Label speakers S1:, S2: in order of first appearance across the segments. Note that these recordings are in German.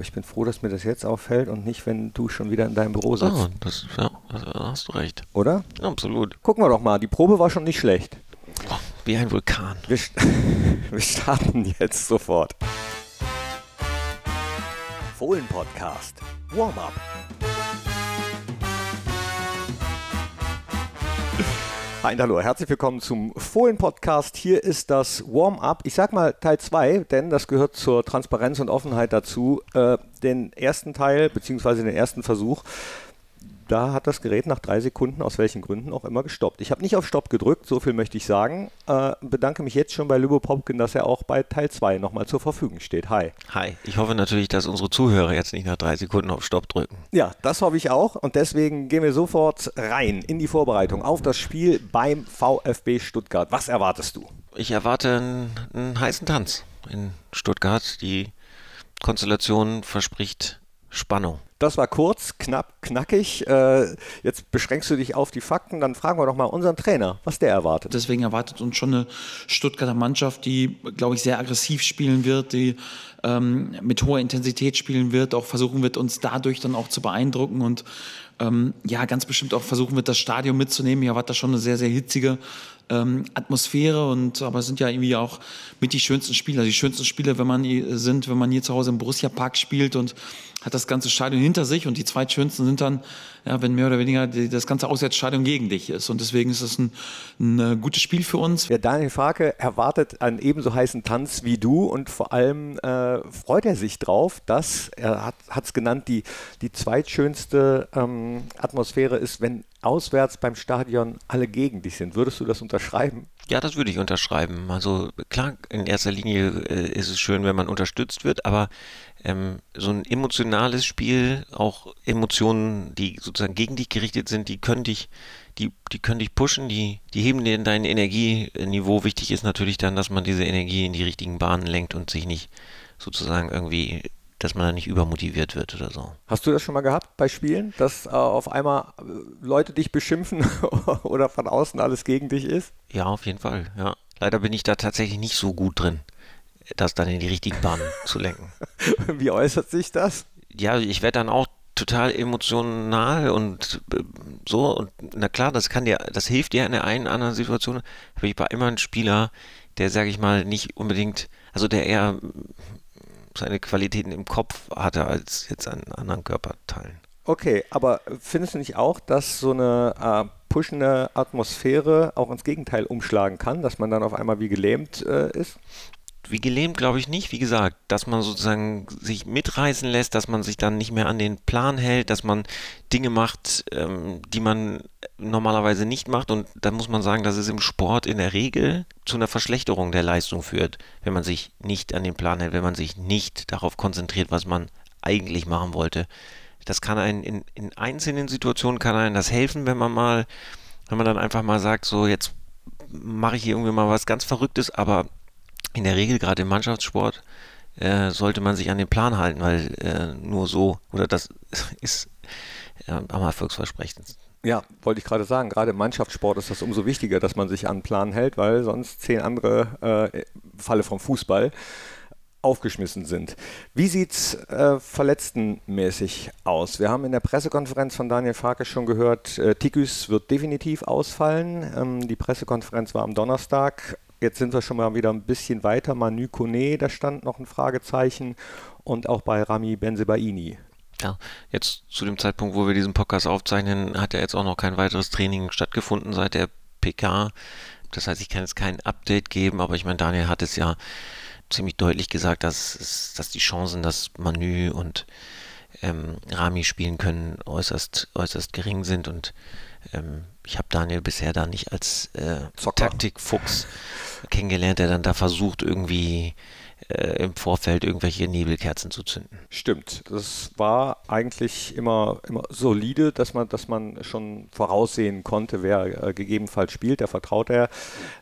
S1: Ich bin froh, dass mir das jetzt auffällt und nicht, wenn du schon wieder in deinem Büro sitzt.
S2: Oh, das, ja, da hast du recht.
S1: Oder?
S2: Absolut.
S1: Gucken wir doch mal. Die Probe war schon nicht schlecht.
S2: Oh, wie ein Vulkan.
S1: Wir, wir starten jetzt sofort. Fohlen Podcast. Warm-up. Hi hallo, herzlich willkommen zum Fohlen-Podcast. Hier ist das Warm-up. Ich sag mal Teil 2, denn das gehört zur Transparenz und Offenheit dazu. Äh, den ersten Teil, beziehungsweise den ersten Versuch, da hat das Gerät nach drei Sekunden, aus welchen Gründen auch immer, gestoppt. Ich habe nicht auf Stopp gedrückt, so viel möchte ich sagen. Äh, bedanke mich jetzt schon bei Lübo Popkin, dass er auch bei Teil 2 nochmal zur Verfügung steht. Hi.
S2: Hi. Ich hoffe natürlich, dass unsere Zuhörer jetzt nicht nach drei Sekunden auf Stopp drücken.
S1: Ja, das hoffe ich auch. Und deswegen gehen wir sofort rein in die Vorbereitung auf das Spiel beim VfB Stuttgart. Was erwartest du?
S2: Ich erwarte einen, einen heißen Tanz in Stuttgart. Die Konstellation verspricht Spannung.
S1: Das war kurz, knapp, knackig. Äh, jetzt beschränkst du dich auf die Fakten. Dann fragen wir doch mal unseren Trainer, was der erwartet.
S3: Deswegen erwartet uns schon eine Stuttgarter Mannschaft, die, glaube ich, sehr aggressiv spielen wird, die ähm, mit hoher Intensität spielen wird, auch versuchen wird, uns dadurch dann auch zu beeindrucken und ähm, ja, ganz bestimmt auch versuchen wird, das Stadion mitzunehmen. Hier war das schon eine sehr, sehr hitzige ähm, Atmosphäre und aber sind ja irgendwie auch mit die schönsten Spiele. Die schönsten Spiele, wenn man sind, wenn man hier zu Hause im Borussia Park spielt und hat das ganze Stadion hinter sich und die zweitschönsten sind dann, ja, wenn mehr oder weniger die, das ganze Auswärtsstadion gegen dich ist. Und deswegen ist es ein, ein äh, gutes Spiel für uns.
S1: Ja, Daniel Farke erwartet einen ebenso heißen Tanz wie du und vor allem äh, freut er sich drauf, dass, er hat es genannt, die, die zweitschönste ähm, Atmosphäre ist, wenn auswärts beim Stadion alle gegen dich sind. Würdest du das unterschreiben?
S2: Ja, das würde ich unterschreiben. Also klar, in erster Linie äh, ist es schön, wenn man unterstützt wird, aber ähm, so ein emotionales Spiel, auch Emotionen, die sozusagen gegen dich gerichtet sind, die können dich, die, die können dich pushen, die, die heben dir dein Energieniveau. Wichtig ist natürlich dann, dass man diese Energie in die richtigen Bahnen lenkt und sich nicht sozusagen irgendwie dass man da nicht übermotiviert wird oder so.
S1: Hast du das schon mal gehabt bei Spielen, dass äh, auf einmal äh, Leute dich beschimpfen oder von außen alles gegen dich ist?
S2: Ja, auf jeden Fall, ja. Leider bin ich da tatsächlich nicht so gut drin, das dann in die richtigen Bahnen zu lenken.
S1: Wie äußert sich das?
S2: Ja, ich werde dann auch total emotional und äh, so und na klar, das kann dir, das hilft dir in der einen oder anderen Situation. Aber ich war immer ein Spieler, der, sage ich mal, nicht unbedingt, also der eher seine Qualitäten im Kopf hatte als jetzt an anderen Körperteilen.
S1: Okay, aber findest du nicht auch, dass so eine äh, pushende Atmosphäre auch ins Gegenteil umschlagen kann, dass man dann auf einmal wie gelähmt äh, ist?
S2: wie gelähmt glaube ich nicht. Wie gesagt, dass man sozusagen sich mitreißen lässt, dass man sich dann nicht mehr an den Plan hält, dass man Dinge macht, ähm, die man normalerweise nicht macht. Und da muss man sagen, dass es im Sport in der Regel zu einer Verschlechterung der Leistung führt, wenn man sich nicht an den Plan hält, wenn man sich nicht darauf konzentriert, was man eigentlich machen wollte. Das kann einen in, in einzelnen Situationen kann einem das helfen, wenn man mal, wenn man dann einfach mal sagt, so jetzt mache ich hier irgendwie mal was ganz Verrücktes, aber in der Regel, gerade im Mannschaftssport, äh, sollte man sich an den Plan halten, weil äh, nur so, oder das ist äh, am erfolgsversprechendsten.
S1: Ja, wollte ich gerade sagen, gerade im Mannschaftssport ist das umso wichtiger, dass man sich an den Plan hält, weil sonst zehn andere äh, Falle vom Fußball aufgeschmissen sind. Wie sieht es äh, verletztenmäßig aus? Wir haben in der Pressekonferenz von Daniel Farke schon gehört, äh, Tikus wird definitiv ausfallen. Ähm, die Pressekonferenz war am Donnerstag. Jetzt sind wir schon mal wieder ein bisschen weiter. Manu Kone, da stand noch ein Fragezeichen. Und auch bei Rami Benzebaini.
S2: Ja, jetzt zu dem Zeitpunkt, wo wir diesen Podcast aufzeichnen, hat ja jetzt auch noch kein weiteres Training stattgefunden seit der PK. Das heißt, ich kann jetzt kein Update geben, aber ich meine, Daniel hat es ja ziemlich deutlich gesagt, dass, dass die Chancen, dass Manu und ähm, Rami spielen können, äußerst, äußerst gering sind und ähm, ich habe Daniel bisher da nicht als äh, Taktikfuchs kennengelernt, der dann da versucht, irgendwie äh, im Vorfeld irgendwelche Nebelkerzen zu zünden.
S1: Stimmt. Das war eigentlich immer, immer solide, dass man, dass man schon voraussehen konnte, wer äh, gegebenenfalls spielt. Da vertraut er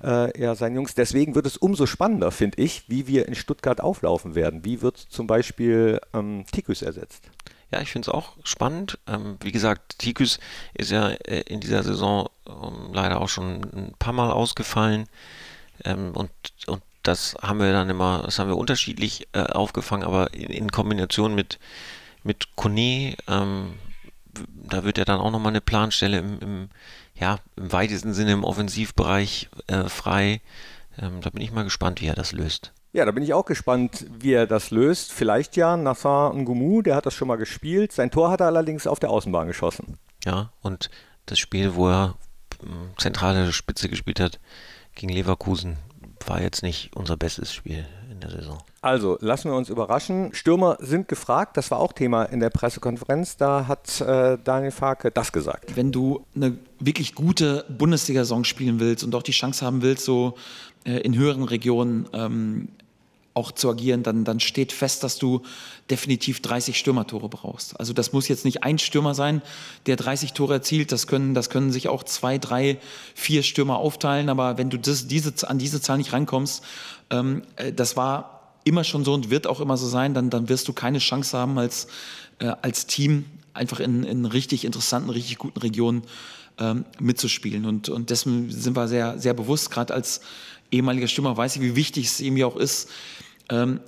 S1: äh, ja seinen Jungs. Deswegen wird es umso spannender, finde ich, wie wir in Stuttgart auflaufen werden. Wie wird zum Beispiel ähm, Tikus ersetzt?
S2: Ja, ich finde es auch spannend. Ähm, wie gesagt, Tikus ist ja äh, in dieser Saison ähm, leider auch schon ein paar Mal ausgefallen. Ähm, und, und das haben wir dann immer, das haben wir unterschiedlich äh, aufgefangen, aber in, in, Kombination mit, mit Kone, ähm, da wird ja dann auch nochmal eine Planstelle im, im, ja, im weitesten Sinne im Offensivbereich äh, frei. Ähm, da bin ich mal gespannt, wie er das löst.
S1: Ja, da bin ich auch gespannt, wie er das löst. Vielleicht ja Nassar Ngumu, der hat das schon mal gespielt. Sein Tor hat er allerdings auf der Außenbahn geschossen.
S2: Ja, und das Spiel, wo er ähm, zentrale Spitze gespielt hat gegen Leverkusen, war jetzt nicht unser bestes Spiel in der Saison.
S1: Also, lassen wir uns überraschen. Stürmer sind gefragt. Das war auch Thema in der Pressekonferenz. Da hat äh, Daniel Farke das gesagt.
S3: Wenn du eine wirklich gute Bundesliga-Saison spielen willst und auch die Chance haben willst, so äh, in höheren Regionen ähm, auch zu agieren, dann, dann steht fest, dass du definitiv 30 Stürmertore brauchst. Also das muss jetzt nicht ein Stürmer sein, der 30 Tore erzielt. Das können, das können sich auch zwei, drei, vier Stürmer aufteilen. Aber wenn du das, diese, an diese Zahl nicht rankommst, ähm, äh, das war immer schon so und wird auch immer so sein, dann, dann wirst du keine Chance haben, als, äh, als Team einfach in, in richtig interessanten, richtig guten Regionen ähm, mitzuspielen. Und, und dessen sind wir sehr, sehr bewusst, gerade als ehemaliger Stürmer weiß ich, wie wichtig es ihm ja auch ist, ähm,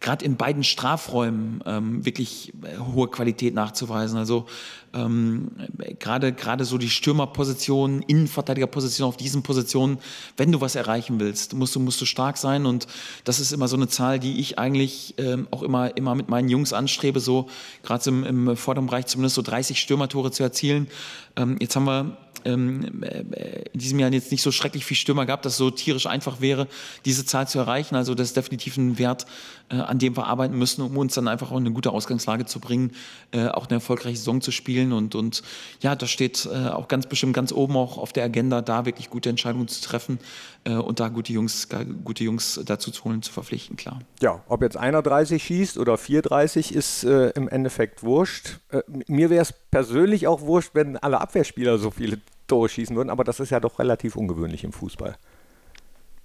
S3: gerade in beiden Strafräumen ähm, wirklich äh, hohe Qualität nachzuweisen. Also ähm, gerade gerade so die Stürmerposition, Innenverteidigerposition auf diesen Positionen, wenn du was erreichen willst, musst du musst du stark sein und das ist immer so eine Zahl, die ich eigentlich ähm, auch immer immer mit meinen Jungs anstrebe, so gerade im, im vorderen Bereich zumindest so 30 Stürmertore zu erzielen. Ähm, jetzt haben wir ähm, äh, in diesem Jahr jetzt nicht so schrecklich viel Stürmer gab, dass es so tierisch einfach wäre, diese Zahl zu erreichen. Also das ist definitiv ein Wert, äh, an dem wir arbeiten müssen, um uns dann einfach auch in eine gute Ausgangslage zu bringen, äh, auch eine erfolgreiche Saison zu spielen. Und, und ja, das steht äh, auch ganz bestimmt ganz oben auch auf der Agenda, da wirklich gute Entscheidungen zu treffen äh, und da gute Jungs, gute Jungs dazu zu holen, zu verpflichten, klar.
S1: Ja, ob jetzt einer 30 schießt oder 4,30 ist äh, im Endeffekt wurscht. mir wäre es persönlich auch wurscht, wenn alle Abwehrspieler so viele Tore schießen würden, aber das ist ja doch relativ ungewöhnlich im Fußball.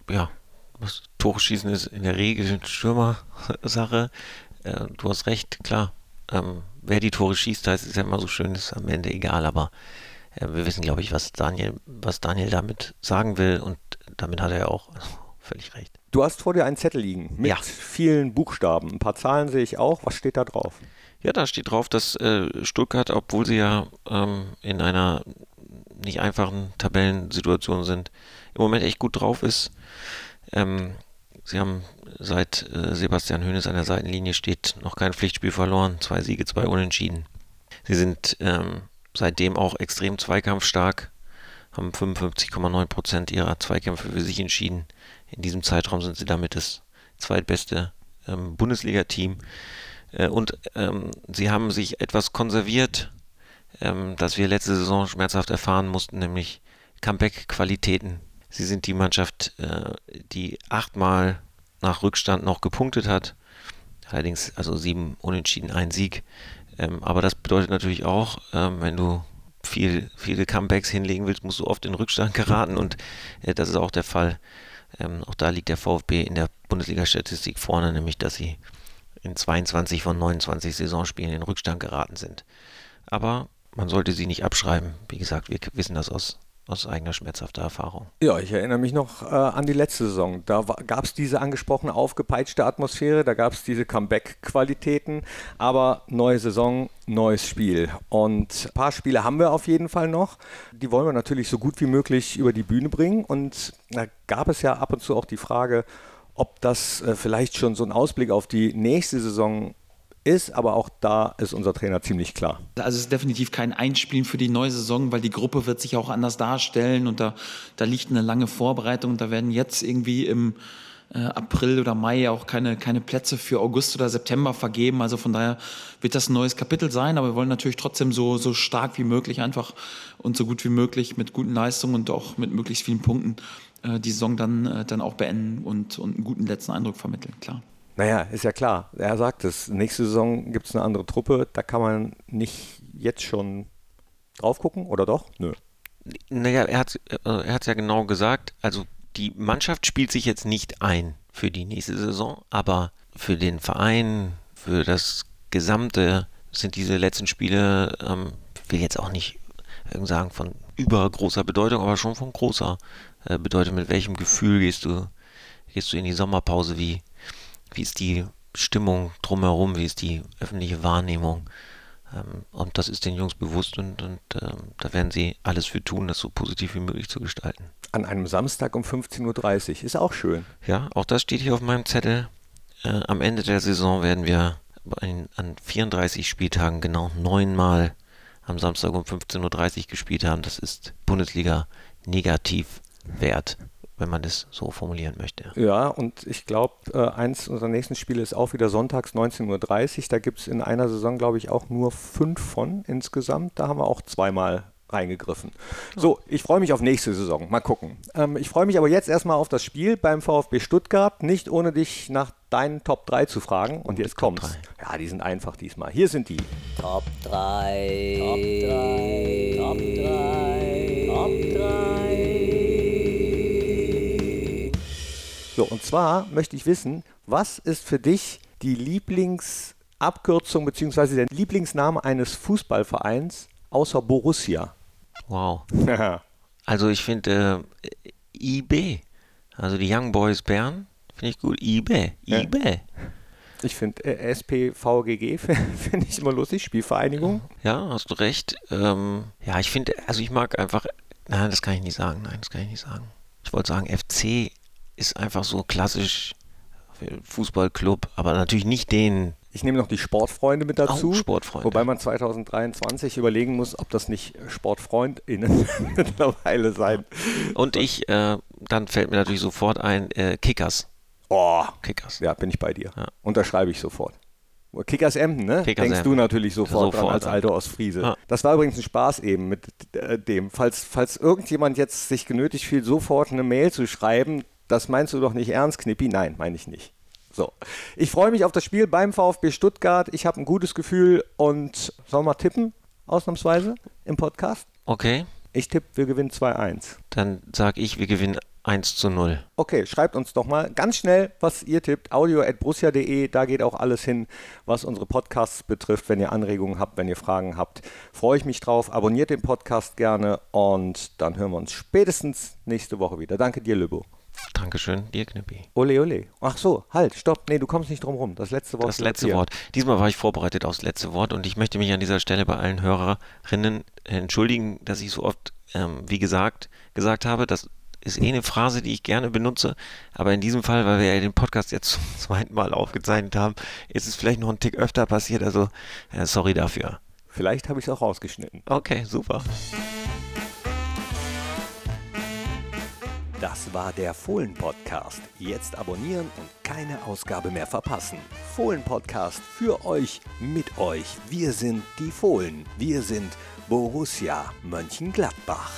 S2: Ja, das Tore schießen ist in der Regel eine Stürmer-Sache. Äh, du hast recht, klar. Ähm, wer die Tore schießt, das ist ja immer so schön, ist am Ende egal, aber äh, wir wissen, glaube ich, was Daniel, was Daniel damit sagen will und damit hat er ja auch völlig recht.
S1: Du hast vor dir einen Zettel liegen mit ja. vielen Buchstaben. Ein paar Zahlen sehe ich auch. Was steht da drauf?
S2: Ja, da steht drauf, dass äh, Stuttgart, obwohl sie ja ähm, in einer nicht einfachen Tabellensituation sind, im Moment echt gut drauf ist. Ähm, sie haben seit äh, Sebastian Hoeneß an der Seitenlinie steht noch kein Pflichtspiel verloren, zwei Siege, zwei Unentschieden. Sie sind ähm, seitdem auch extrem zweikampfstark, haben 55,9 Prozent ihrer Zweikämpfe für sich entschieden. In diesem Zeitraum sind sie damit das zweitbeste ähm, Bundesliga-Team. Äh, und ähm, sie haben sich etwas konserviert, ähm, das wir letzte Saison schmerzhaft erfahren mussten, nämlich Comeback-Qualitäten. Sie sind die Mannschaft, äh, die achtmal nach Rückstand noch gepunktet hat. Allerdings also sieben Unentschieden, ein Sieg. Ähm, aber das bedeutet natürlich auch, ähm, wenn du viel, viele Comebacks hinlegen willst, musst du oft in Rückstand geraten und äh, das ist auch der Fall. Ähm, auch da liegt der VfB in der Bundesliga-Statistik vorne, nämlich dass sie in 22 von 29 Saisonspielen in Rückstand geraten sind. Aber man sollte sie nicht abschreiben. Wie gesagt, wir wissen das aus, aus eigener schmerzhafter Erfahrung.
S1: Ja, ich erinnere mich noch äh, an die letzte Saison. Da gab es diese angesprochene aufgepeitschte Atmosphäre, da gab es diese Comeback-Qualitäten, aber neue Saison, neues Spiel. Und ein paar Spiele haben wir auf jeden Fall noch. Die wollen wir natürlich so gut wie möglich über die Bühne bringen. Und da gab es ja ab und zu auch die Frage, ob das äh, vielleicht schon so ein Ausblick auf die nächste Saison ist, aber auch da ist unser Trainer ziemlich klar.
S3: Also es ist definitiv kein Einspielen für die neue Saison, weil die Gruppe wird sich auch anders darstellen und da, da liegt eine lange Vorbereitung und da werden jetzt irgendwie im äh, April oder Mai auch keine, keine Plätze für August oder September vergeben. Also von daher wird das ein neues Kapitel sein, aber wir wollen natürlich trotzdem so, so stark wie möglich einfach und so gut wie möglich mit guten Leistungen und auch mit möglichst vielen Punkten äh, die Saison dann, äh, dann auch beenden und, und einen guten letzten Eindruck vermitteln, klar.
S1: Naja, ist ja klar. Er sagt es. Nächste Saison gibt es eine andere Truppe. Da kann man nicht jetzt schon drauf gucken, oder doch? Nö.
S2: Naja, er hat es äh, er ja genau gesagt. Also die Mannschaft spielt sich jetzt nicht ein für die nächste Saison, aber für den Verein, für das Gesamte sind diese letzten Spiele, ähm, will jetzt auch nicht sagen von übergroßer Bedeutung, aber schon von großer äh, Bedeutung. Mit welchem Gefühl gehst du gehst du in die Sommerpause, wie, wie ist die Stimmung drumherum, wie ist die öffentliche Wahrnehmung. Ähm, und das ist den Jungs bewusst und, und ähm, da werden sie alles für tun, das so positiv wie möglich zu gestalten.
S1: An einem Samstag um 15.30 Uhr ist auch schön.
S2: Ja, auch das steht hier auf meinem Zettel. Äh, am Ende der Saison werden wir an, an 34 Spieltagen genau neunmal am Samstag um 15.30 Uhr gespielt haben. Das ist Bundesliga Negativwert wenn man das so formulieren möchte.
S1: Ja, und ich glaube, äh, eins unserer nächsten Spiele ist auch wieder sonntags 19.30 Uhr. Da gibt es in einer Saison, glaube ich, auch nur fünf von insgesamt. Da haben wir auch zweimal reingegriffen. So, ich freue mich auf nächste Saison. Mal gucken. Ähm, ich freue mich aber jetzt erstmal auf das Spiel beim VfB Stuttgart, nicht ohne dich nach deinen Top 3 zu fragen. Und jetzt kommt's. Ja, die sind einfach diesmal. Hier sind die. Top 3. Top 3. Top 3. Top 3. So, und zwar möchte ich wissen, was ist für dich die Lieblingsabkürzung bzw. der Lieblingsname eines Fußballvereins außer Borussia?
S2: Wow. also ich finde äh, IB, also die Young Boys Bern, finde ich gut. IB, IB. Ja.
S1: Ich finde äh, SPVGG finde ich immer lustig, Spielvereinigung.
S2: Ja, hast du recht. Ähm, ja, ich finde, also ich mag einfach, nein, das kann ich nicht sagen, nein, das kann ich nicht sagen. Ich wollte sagen FC ist einfach so klassisch Fußballclub, aber natürlich nicht den.
S1: Ich nehme noch die Sportfreunde mit dazu.
S2: Auch Sportfreunde.
S1: Wobei man 2023 überlegen muss, ob das nicht SportfreundInnen mittlerweile sein.
S2: Und ich, äh, dann fällt mir natürlich sofort ein, äh, Kickers.
S1: Oh, Kickers. Ja, bin ich bei dir. Ja. Unterschreibe ich sofort. Kickers Emden, ne? Kickers Denkst Emden. du natürlich sofort, sofort dran als alter Ostfriese. Ja. Das war übrigens ein Spaß eben mit äh, dem. Falls, falls irgendjemand jetzt sich genötigt fühlt, sofort eine Mail zu schreiben, das meinst du doch nicht ernst, Knippi? Nein, meine ich nicht. So, ich freue mich auf das Spiel beim VfB Stuttgart. Ich habe ein gutes Gefühl und sollen wir mal tippen, ausnahmsweise im Podcast?
S2: Okay.
S1: Ich tippe, wir gewinnen 2-1.
S2: Dann sage ich, wir gewinnen 1 zu 0.
S1: Okay, schreibt uns doch mal ganz schnell, was ihr tippt. audio.brussia.de, da geht auch alles hin, was unsere Podcasts betrifft. Wenn ihr Anregungen habt, wenn ihr Fragen habt, freue ich mich drauf. Abonniert den Podcast gerne und dann hören wir uns spätestens nächste Woche wieder. Danke dir, Lübo.
S2: Dankeschön, dir Knippi.
S1: Ole, ole. Ach so, halt, stopp. Nee, du kommst nicht drum rum. Das letzte Wort.
S2: Das letzte Wort. Diesmal war ich vorbereitet aufs letzte Wort und ich möchte mich an dieser Stelle bei allen Hörerinnen entschuldigen, dass ich so oft, ähm, wie gesagt, gesagt habe, das ist eh eine Phrase, die ich gerne benutze, aber in diesem Fall, weil wir ja den Podcast jetzt zum zweiten Mal aufgezeichnet haben, ist es vielleicht noch ein Tick öfter passiert, also äh, sorry dafür.
S1: Vielleicht habe ich es auch rausgeschnitten.
S2: Okay, super.
S4: Das war der Fohlen-Podcast. Jetzt abonnieren und keine Ausgabe mehr verpassen. Fohlen-Podcast für euch, mit euch. Wir sind die Fohlen. Wir sind Borussia Mönchengladbach.